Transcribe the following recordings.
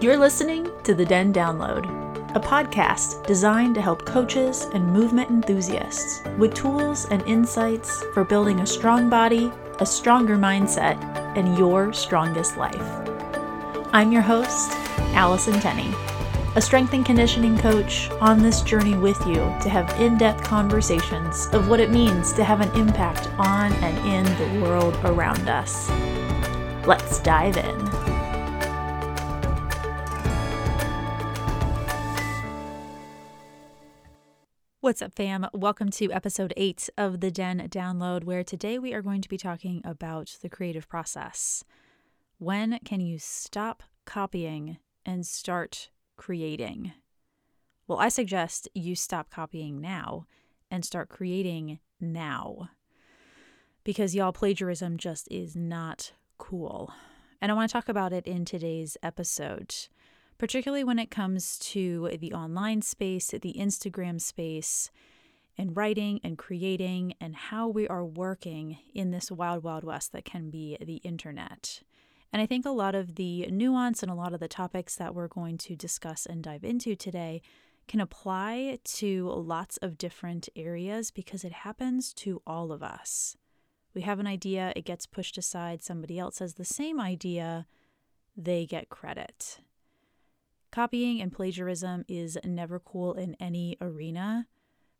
You're listening to The Den Download, a podcast designed to help coaches and movement enthusiasts with tools and insights for building a strong body, a stronger mindset, and your strongest life. I'm your host, Allison Tenney, a strength and conditioning coach on this journey with you to have in depth conversations of what it means to have an impact on and in the world around us. Let's dive in. What's up, fam? Welcome to episode eight of the Den Download, where today we are going to be talking about the creative process. When can you stop copying and start creating? Well, I suggest you stop copying now and start creating now. Because, y'all, plagiarism just is not cool. And I want to talk about it in today's episode particularly when it comes to the online space, the Instagram space, and writing and creating, and how we are working in this wild, wild west that can be the internet. And I think a lot of the nuance and a lot of the topics that we're going to discuss and dive into today can apply to lots of different areas because it happens to all of us. We have an idea, it gets pushed aside, somebody else has the same idea, they get credit. Copying and plagiarism is never cool in any arena.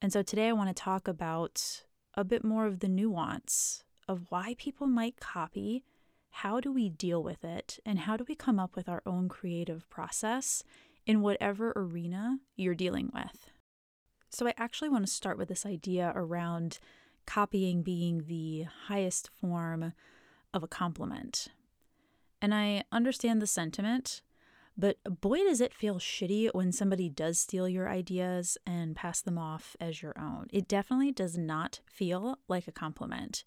And so today I want to talk about a bit more of the nuance of why people might copy, how do we deal with it, and how do we come up with our own creative process in whatever arena you're dealing with. So I actually want to start with this idea around copying being the highest form of a compliment. And I understand the sentiment but boy, does it feel shitty when somebody does steal your ideas and pass them off as your own. It definitely does not feel like a compliment.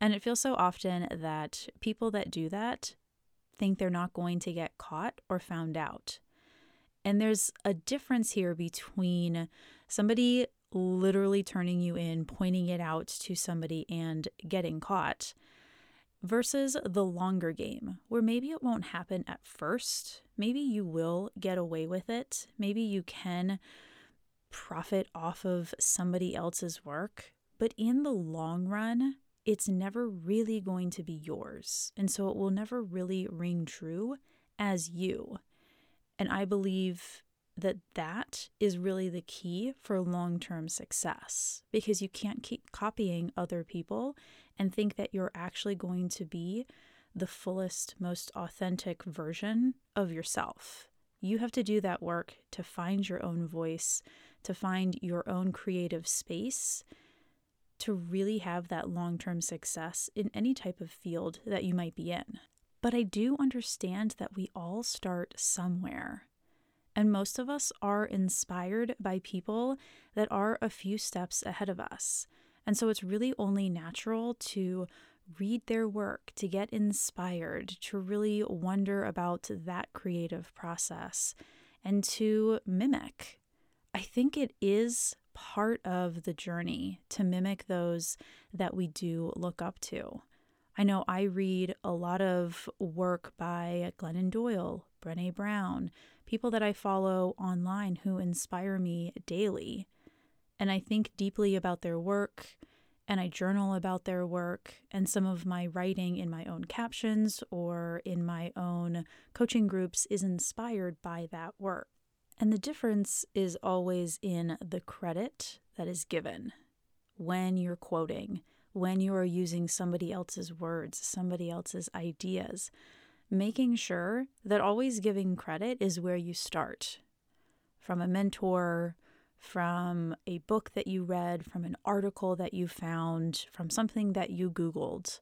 And it feels so often that people that do that think they're not going to get caught or found out. And there's a difference here between somebody literally turning you in, pointing it out to somebody, and getting caught versus the longer game, where maybe it won't happen at first. Maybe you will get away with it. Maybe you can profit off of somebody else's work. But in the long run, it's never really going to be yours. And so it will never really ring true as you. And I believe that that is really the key for long term success because you can't keep copying other people and think that you're actually going to be the fullest, most authentic version of yourself. You have to do that work to find your own voice, to find your own creative space, to really have that long term success in any type of field that you might be in. But I do understand that we all start somewhere. And most of us are inspired by people that are a few steps ahead of us. And so it's really only natural to read their work, to get inspired, to really wonder about that creative process, and to mimic. I think it is part of the journey to mimic those that we do look up to. I know I read a lot of work by Glennon Doyle, Brene Brown, people that I follow online who inspire me daily. And I think deeply about their work and I journal about their work and some of my writing in my own captions or in my own coaching groups is inspired by that work. And the difference is always in the credit that is given when you're quoting, when you are using somebody else's words, somebody else's ideas making sure that always giving credit is where you start from a mentor, from a book that you read, from an article that you found, from something that you Googled.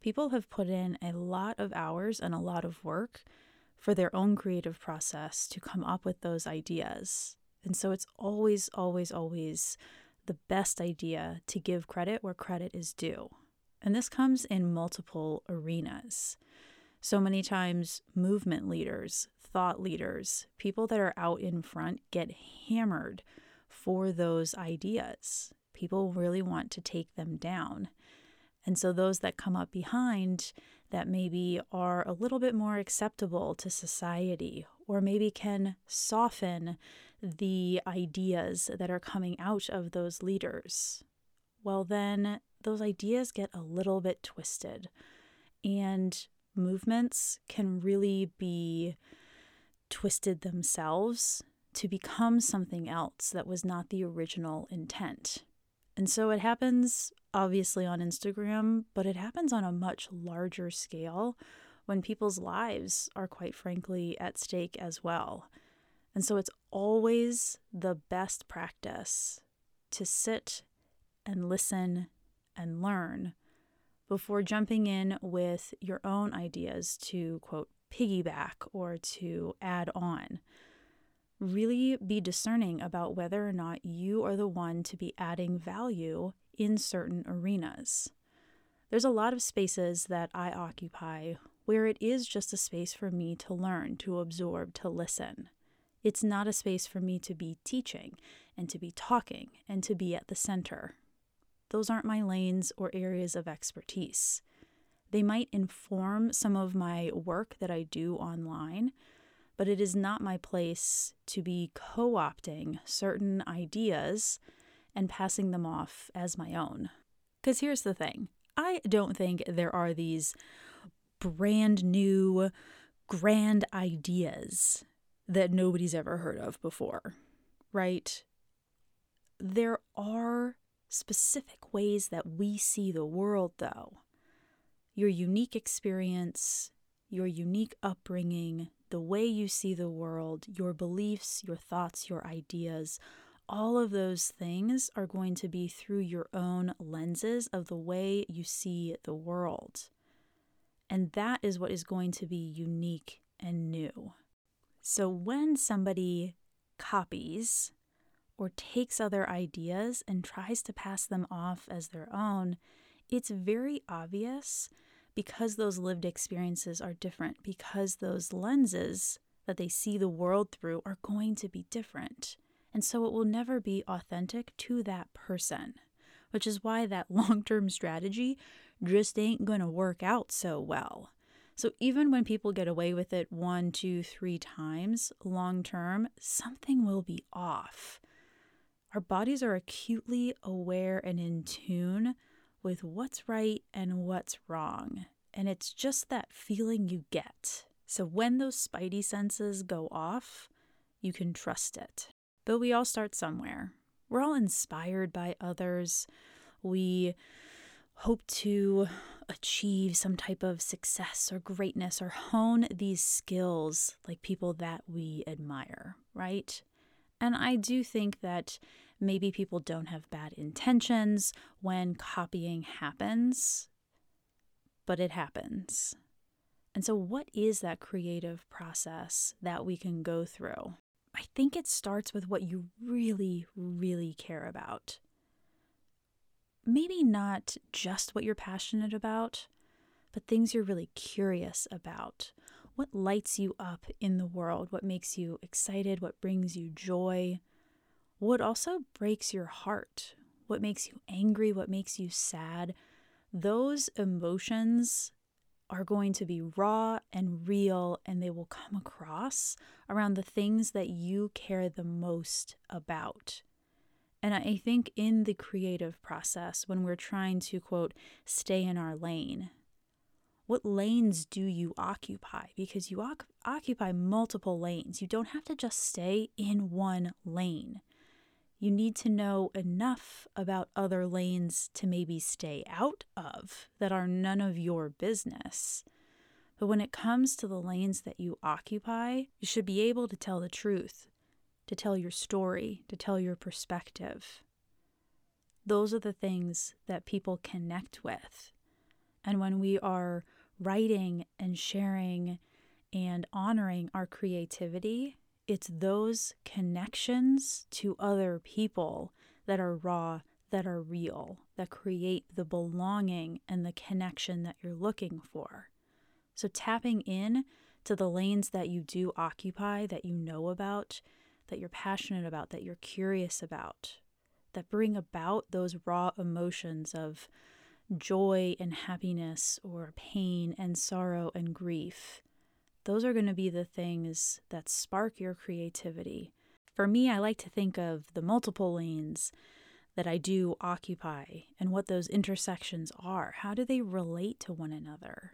People have put in a lot of hours and a lot of work for their own creative process to come up with those ideas. And so it's always, always, always the best idea to give credit where credit is due. And this comes in multiple arenas. So many times, movement leaders, thought leaders, people that are out in front get hammered for those ideas. People really want to take them down. And so those that come up behind, that maybe are a little bit more acceptable to society, or maybe can soften the ideas that are coming out of those leaders, well, then those ideas get a little bit twisted. And movements can really be twisted themselves to become something else that was not the original intent. And so it happens obviously on Instagram, but it happens on a much larger scale when people's lives are quite frankly at stake as well. And so it's always the best practice to sit and listen and learn before jumping in with your own ideas to, quote, piggyback or to add on. Really be discerning about whether or not you are the one to be adding value in certain arenas. There's a lot of spaces that I occupy where it is just a space for me to learn, to absorb, to listen. It's not a space for me to be teaching and to be talking and to be at the center. Those aren't my lanes or areas of expertise. They might inform some of my work that I do online, but it is not my place to be co opting certain ideas and passing them off as my own. Because here's the thing I don't think there are these brand new, grand ideas that nobody's ever heard of before, right? There are specific ways that we see the world, though. Your unique experience, your unique upbringing, the way you see the world, your beliefs, your thoughts, your ideas, all of those things are going to be through your own lenses of the way you see the world. And that is what is going to be unique and new. So when somebody copies or takes other ideas and tries to pass them off as their own, it's very obvious because those lived experiences are different, because those lenses that they see the world through are going to be different. And so it will never be authentic to that person, which is why that long term strategy just ain't going to work out so well. So even when people get away with it one, two, three times long term, something will be off. Our bodies are acutely aware and in tune with what's right and what's wrong. And it's just that feeling you get. So when those spidey senses go off, you can trust it. But we all start somewhere. We're all inspired by others. We hope to achieve some type of success or greatness or hone these skills like people that we admire, right? And I do think that maybe people don't have bad intentions when copying happens, but it happens. And so, what is that creative process that we can go through? I think it starts with what you really, really care about. Maybe not just what you're passionate about, but things you're really curious about. What lights you up in the world? What makes you excited? What brings you joy? What also breaks your heart? What makes you angry? What makes you sad? Those emotions are going to be raw and real, and they will come across around the things that you care the most about. And I think in the creative process, when we're trying to, quote, stay in our lane, what lanes do you occupy? Because you occupy multiple lanes. You don't have to just stay in one lane you need to know enough about other lanes to maybe stay out of that are none of your business. But when it comes to the lanes that you occupy, you should be able to tell the truth, to tell your story, to tell your perspective. Those are the things that people connect with. And when we are writing and sharing and honoring our creativity, it's those connections to other people that are raw, that are real, that create the belonging and the connection that you're looking for. So, tapping in to the lanes that you do occupy, that you know about, that you're passionate about, that you're curious about, that bring about those raw emotions of joy and happiness or pain and sorrow and grief. Those are going to be the things that spark your creativity. For me, I like to think of the multiple lanes that I do occupy and what those intersections are. How do they relate to one another?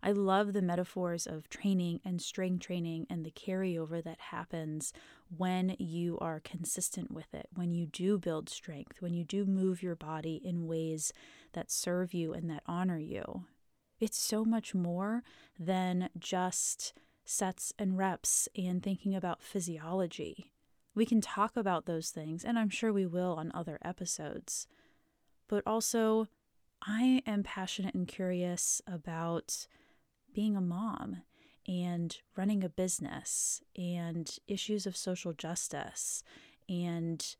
I love the metaphors of training and strength training and the carryover that happens when you are consistent with it, when you do build strength, when you do move your body in ways that serve you and that honor you. It's so much more than just sets and reps and thinking about physiology. We can talk about those things, and I'm sure we will on other episodes. But also, I am passionate and curious about being a mom and running a business and issues of social justice and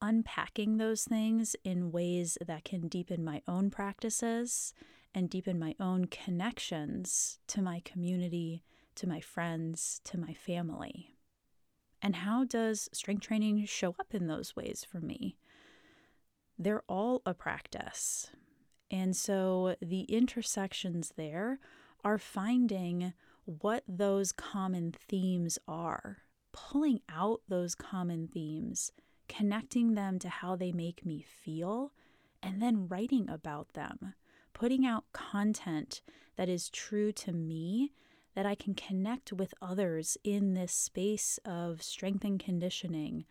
unpacking those things in ways that can deepen my own practices and deepen my own connections to my community, to my friends, to my family. And how does strength training show up in those ways for me? They're all a practice. And so the intersections there are finding what those common themes are, pulling out those common themes, connecting them to how they make me feel, and then writing about them, putting out content that is true to me that I can connect with others in this space of strength and conditioning,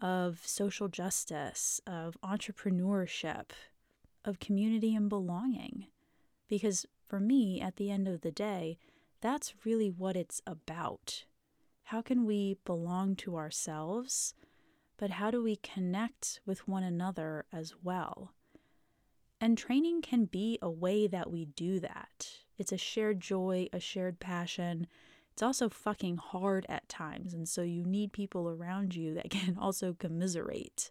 of social justice, of entrepreneurship, of community and belonging. Because for me, at the end of the day, that's really what it's about. How can we belong to ourselves, but how do we connect with one another as well? And training can be a way that we do that. It's a shared joy, a shared passion. It's also fucking hard at times, and so you need people around you that can also commiserate.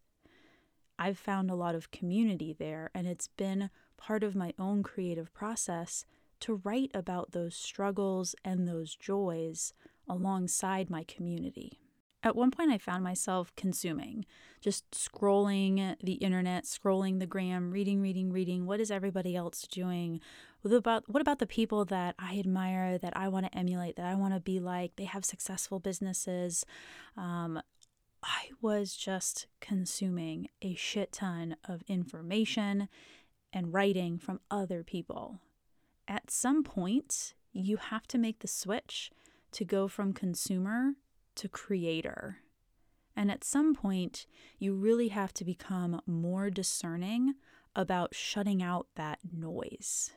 I've found a lot of community there, and it's been part of my own creative process to write about those struggles and those joys alongside my community. At one point, I found myself consuming, just scrolling the internet, scrolling the gram, reading, reading, reading. What is everybody else doing? What about, what about the people that I admire, that I want to emulate, that I want to be like? They have successful businesses. Um, I was just consuming a shit ton of information and writing from other people. At some point, you have to make the switch to go from consumer to creator. And at some point, you really have to become more discerning about shutting out that noise.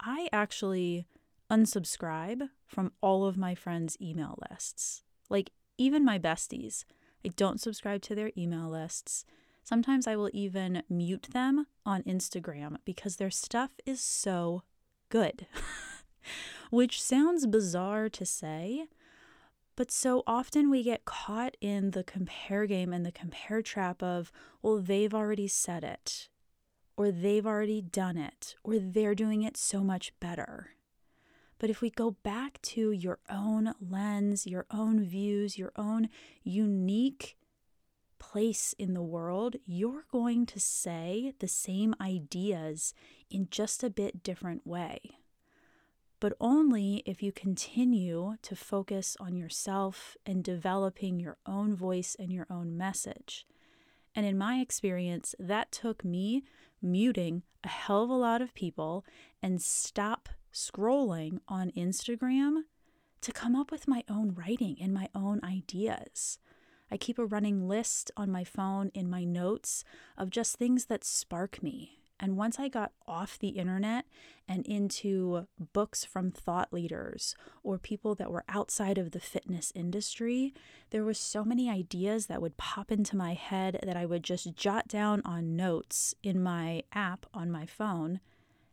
I actually unsubscribe from all of my friends' email lists. Like, even my besties, I don't subscribe to their email lists. Sometimes I will even mute them on Instagram because their stuff is so good. Which sounds bizarre to say, but so often we get caught in the compare game and the compare trap of, well, they've already said it, or they've already done it, or they're doing it so much better. But if we go back to your own lens, your own views, your own unique place in the world, you're going to say the same ideas in just a bit different way. But only if you continue to focus on yourself and developing your own voice and your own message. And in my experience, that took me muting a hell of a lot of people and stop scrolling on Instagram to come up with my own writing and my own ideas. I keep a running list on my phone in my notes of just things that spark me. And once I got off the internet and into books from thought leaders or people that were outside of the fitness industry, there was so many ideas that would pop into my head that I would just jot down on notes in my app on my phone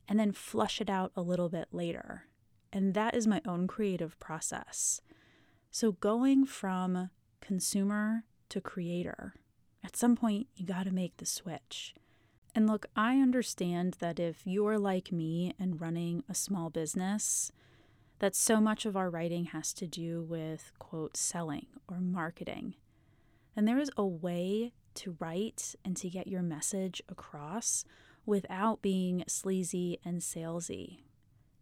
and then flush it out a little bit later. And that is my own creative process. So going from consumer to creator. At some point, you got to make the switch. And look, I understand that if you're like me and running a small business, that so much of our writing has to do with, quote, selling or marketing. And there is a way to write and to get your message across without being sleazy and salesy.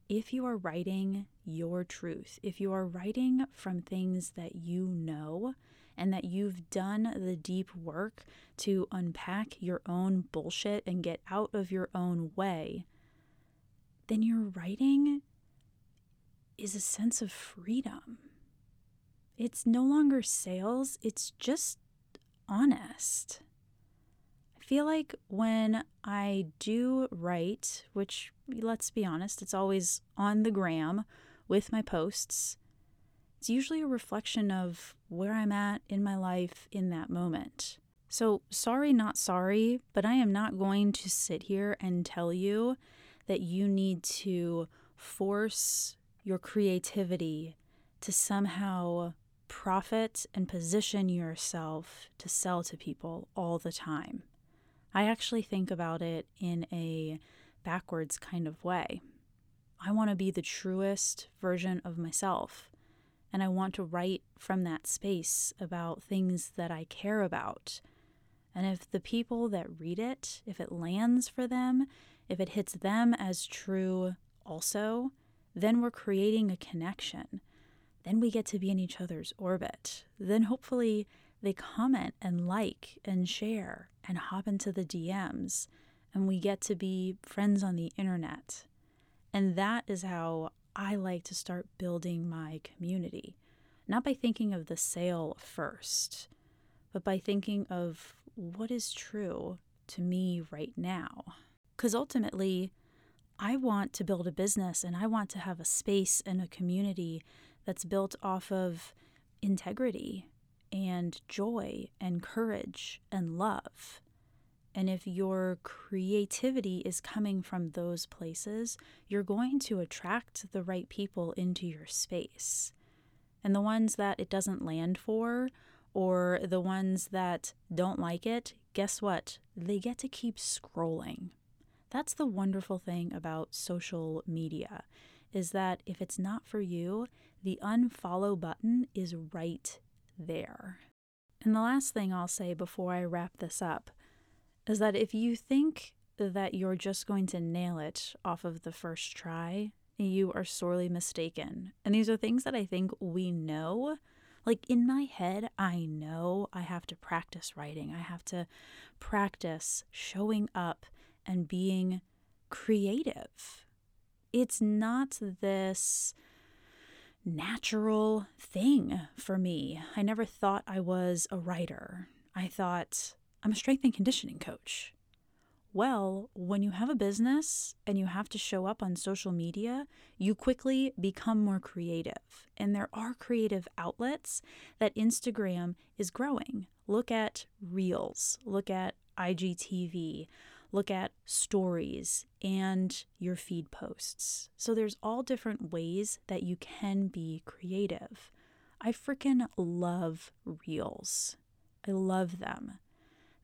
If you are writing your truth, if you are writing from things that you know and that you've done the deep work to unpack your own bullshit and get out of your own way, then your writing is a sense of freedom. It's no longer sales, it's just honest. I feel like when I do write, which let's be honest, it's always on the gram with my posts, it's usually a reflection of where I'm at in my life in that moment. So, sorry, not sorry, but I am not going to sit here and tell you that you need to force your creativity to somehow profit and position yourself to sell to people all the time. I actually think about it in a backwards kind of way. I want to be the truest version of myself, and I want to write from that space about things that I care about. And if the people that read it, if it lands for them, if it hits them as true also, then we're creating a connection. Then we get to be in each other's orbit. Then hopefully they comment and like and share and hop into the DMs, and we get to be friends on the internet. And that is how I like to start building my community. Not by thinking of the sale first, but by thinking of what is true to me right now. Because ultimately, I want to build a business and I want to have a space and a community that's built off of integrity and joy and courage and love. And if your creativity is coming from those places, you're going to attract the right people into your space. And the ones that it doesn't land for, or the ones that don't like it, guess what? They get to keep scrolling. That's the wonderful thing about social media is that if it's not for you, the unfollow button is right there. And the last thing I'll say before I wrap this up is that if you think that you're just going to nail it off of the first try, you are sorely mistaken. And these are things that I think we know. Like in my head, I know I have to practice writing, I have to practice showing up and being creative. It's not this natural thing for me. I never thought I was a writer. I thought I'm a strength and conditioning coach. Well, when you have a business and you have to show up on social media, you quickly become more creative. And there are creative outlets that Instagram is growing. Look at Reels, look at IGTV, look at stories and your feed posts. So there's all different ways that you can be creative. I freaking love reels. I love them.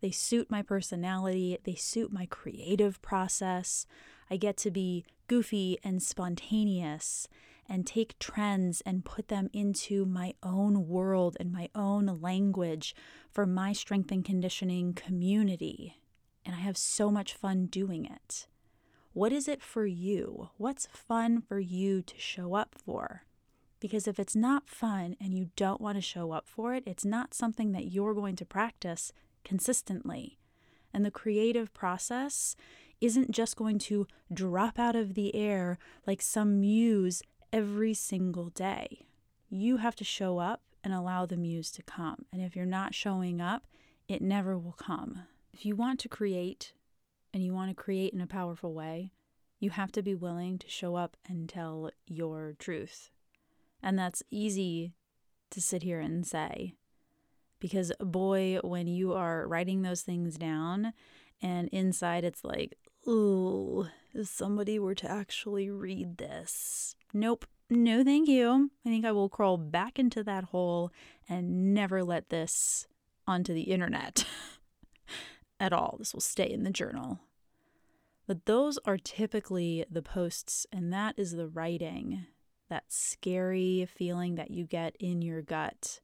They suit my personality, they suit my creative process. I get to be goofy and spontaneous and take trends and put them into my own world and my own language for my strength and conditioning community and I have so much fun doing it. What is it for you? What's fun for you to show up for? Because if it's not fun and you don't want to show up for it, it's not something that you're going to practice consistently. And the creative process isn't just going to drop out of the air like some muse every single day. You have to show up and allow the muse to come. And if you're not showing up, it never will come. If you want to create and you want to create in a powerful way, you have to be willing to show up and tell your truth. And that's easy to sit here and say. Because, boy, when you are writing those things down and inside it's like, ooh, if somebody were to actually read this, nope, no thank you. I think I will crawl back into that hole and never let this onto the internet. at all. This will stay in the journal. But those are typically the posts, and that is the writing, that scary feeling that you get in your gut.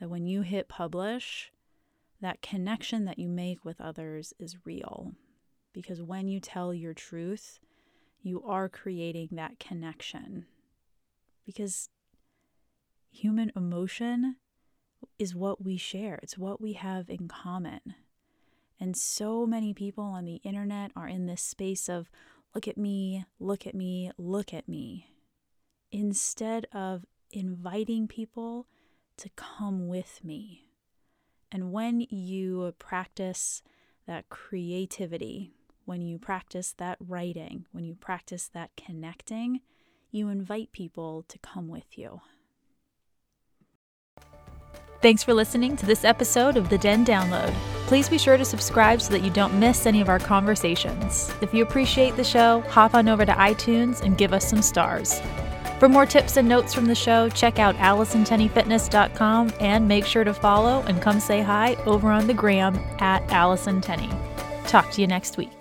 That when you hit publish, that connection that you make with others is real. because when you tell your truth, you are creating that connection. Because human emotion is what we share, it's what we have in common. And so many people on the internet are in this space of look at me, look at me, look at me, instead of inviting people to come with me. And when you practice that creativity, when you practice that writing, when you practice that connecting, you invite people to come with you. Thanks for listening to this episode of the Den Download. Please be sure to subscribe so that you don't miss any of our conversations. If you appreciate the show, hop on over to iTunes and give us some stars. For more tips and notes from the show, check out AllisonTenneyFitness.com and make sure to follow and come say hi over on the gram at Allison Tenney. Talk to you next week.